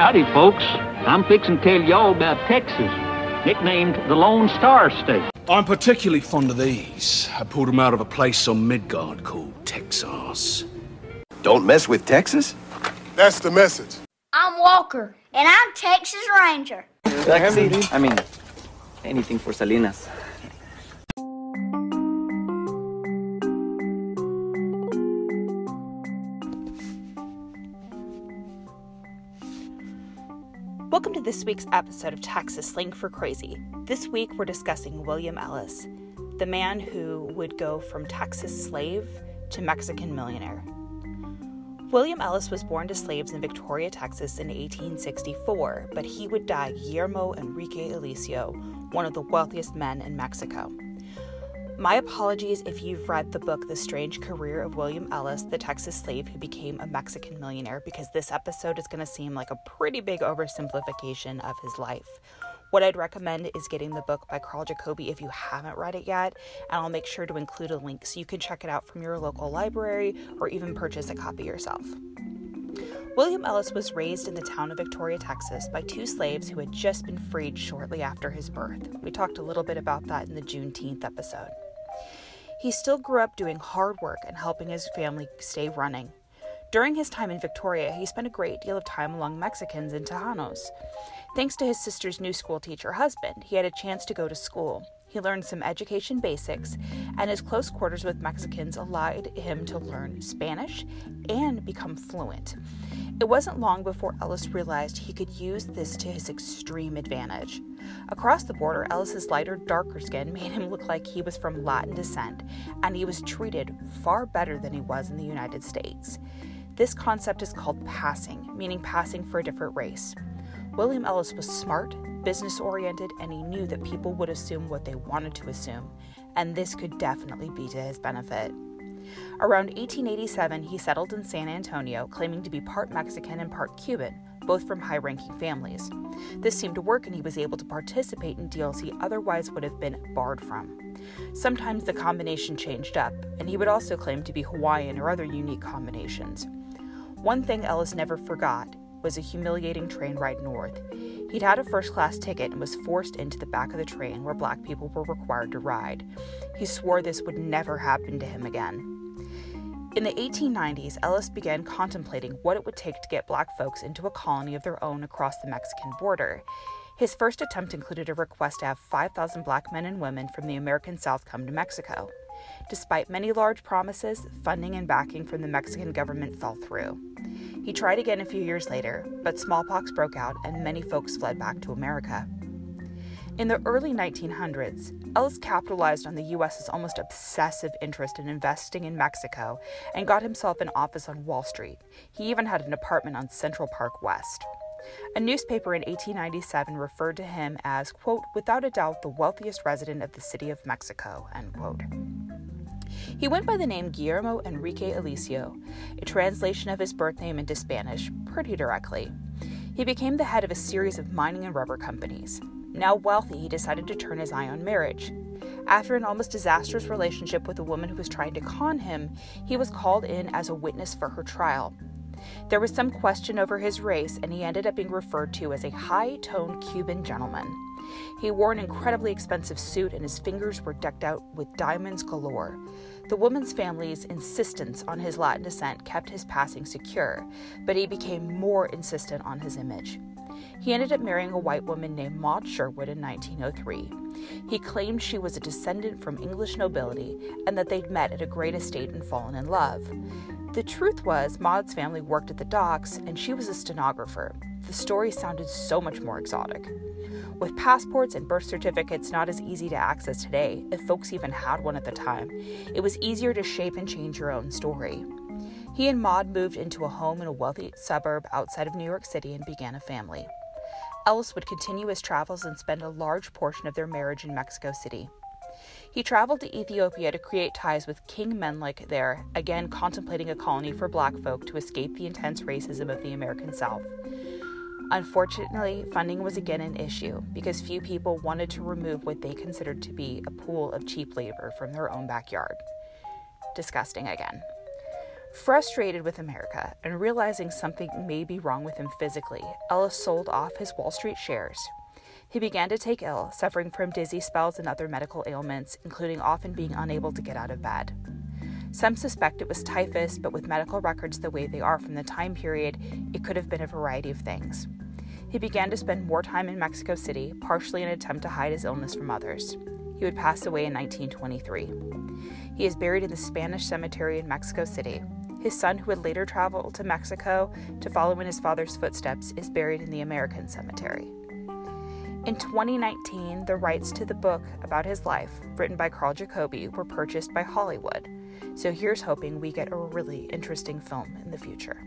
Howdy, folks. I'm fixing to tell y'all about Texas, nicknamed the Lone Star State. I'm particularly fond of these. I pulled them out of a place on Midgard called Texas. Don't mess with Texas? That's the message. I'm Walker, and I'm Texas Ranger. Taxi. I mean, anything for Salinas. To this week's episode of Texas Slang for Crazy. This week we're discussing William Ellis, the man who would go from Texas slave to Mexican millionaire. William Ellis was born to slaves in Victoria, Texas in 1864, but he would die Guillermo Enrique Eliseo, one of the wealthiest men in Mexico. My apologies if you've read the book The Strange Career of William Ellis, the Texas slave who became a Mexican millionaire, because this episode is going to seem like a pretty big oversimplification of his life. What I'd recommend is getting the book by Karl Jacoby if you haven't read it yet, and I'll make sure to include a link so you can check it out from your local library or even purchase a copy yourself. William Ellis was raised in the town of Victoria, Texas, by two slaves who had just been freed shortly after his birth. We talked a little bit about that in the Juneteenth episode. He still grew up doing hard work and helping his family stay running. During his time in Victoria, he spent a great deal of time among Mexicans and Tejanos. Thanks to his sister's new school teacher husband, he had a chance to go to school. He learned some education basics, and his close quarters with Mexicans allowed him to learn Spanish and become fluent. It wasn't long before Ellis realized he could use this to his extreme advantage. Across the border, Ellis's lighter, darker skin made him look like he was from Latin descent, and he was treated far better than he was in the United States. This concept is called passing, meaning passing for a different race. William Ellis was smart, business oriented, and he knew that people would assume what they wanted to assume, and this could definitely be to his benefit. Around 1887, he settled in San Antonio, claiming to be part Mexican and part Cuban, both from high ranking families. This seemed to work, and he was able to participate in deals he otherwise would have been barred from. Sometimes the combination changed up, and he would also claim to be Hawaiian or other unique combinations. One thing Ellis never forgot was a humiliating train ride north. He'd had a first class ticket and was forced into the back of the train where black people were required to ride. He swore this would never happen to him again. In the 1890s, Ellis began contemplating what it would take to get black folks into a colony of their own across the Mexican border. His first attempt included a request to have 5,000 black men and women from the American South come to Mexico. Despite many large promises, funding and backing from the Mexican government fell through. He tried again a few years later, but smallpox broke out and many folks fled back to America. In the early 1900s, Ellis capitalized on the U.S.'s almost obsessive interest in investing in Mexico and got himself an office on Wall Street. He even had an apartment on Central Park West. A newspaper in 1897 referred to him as, quote, without a doubt the wealthiest resident of the city of Mexico, end quote. He went by the name Guillermo Enrique Eliseo, a translation of his birth name into Spanish, pretty directly. He became the head of a series of mining and rubber companies. Now wealthy, he decided to turn his eye on marriage. After an almost disastrous relationship with a woman who was trying to con him, he was called in as a witness for her trial. There was some question over his race, and he ended up being referred to as a high toned Cuban gentleman. He wore an incredibly expensive suit, and his fingers were decked out with diamonds galore. The woman's family's insistence on his Latin descent kept his passing secure, but he became more insistent on his image. He ended up marrying a white woman named Maud Sherwood in 1903. He claimed she was a descendant from English nobility and that they'd met at a great estate and fallen in love. The truth was, Maud's family worked at the docks and she was a stenographer. The story sounded so much more exotic. With passports and birth certificates not as easy to access today, if folks even had one at the time, it was easier to shape and change your own story. He and Maud moved into a home in a wealthy suburb outside of New York City and began a family. Ellis would continue his travels and spend a large portion of their marriage in Mexico City. He traveled to Ethiopia to create ties with King Menelik there, again contemplating a colony for black folk to escape the intense racism of the American South. Unfortunately, funding was again an issue because few people wanted to remove what they considered to be a pool of cheap labor from their own backyard. Disgusting again. Frustrated with America and realizing something may be wrong with him physically, Ellis sold off his Wall Street shares. He began to take ill, suffering from dizzy spells and other medical ailments, including often being unable to get out of bed. Some suspect it was typhus, but with medical records the way they are from the time period, it could have been a variety of things. He began to spend more time in Mexico City, partially in an attempt to hide his illness from others. He would pass away in 1923. He is buried in the Spanish cemetery in Mexico City. His son, who would later travel to Mexico to follow in his father's footsteps, is buried in the American cemetery. In 2019, the rights to the book about his life, written by Karl Jacoby, were purchased by Hollywood. So here's hoping we get a really interesting film in the future.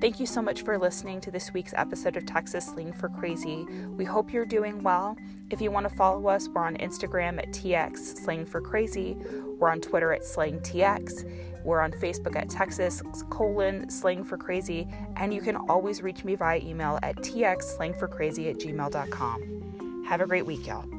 Thank you so much for listening to this week's episode of Texas Slang for Crazy. We hope you're doing well. If you want to follow us, we're on Instagram at TX Slang for Crazy. We're on Twitter at SlangTX. We're on Facebook at Texas colon Slang for Crazy. And you can always reach me via email at txslangforcrazy at gmail.com. Have a great week, y'all.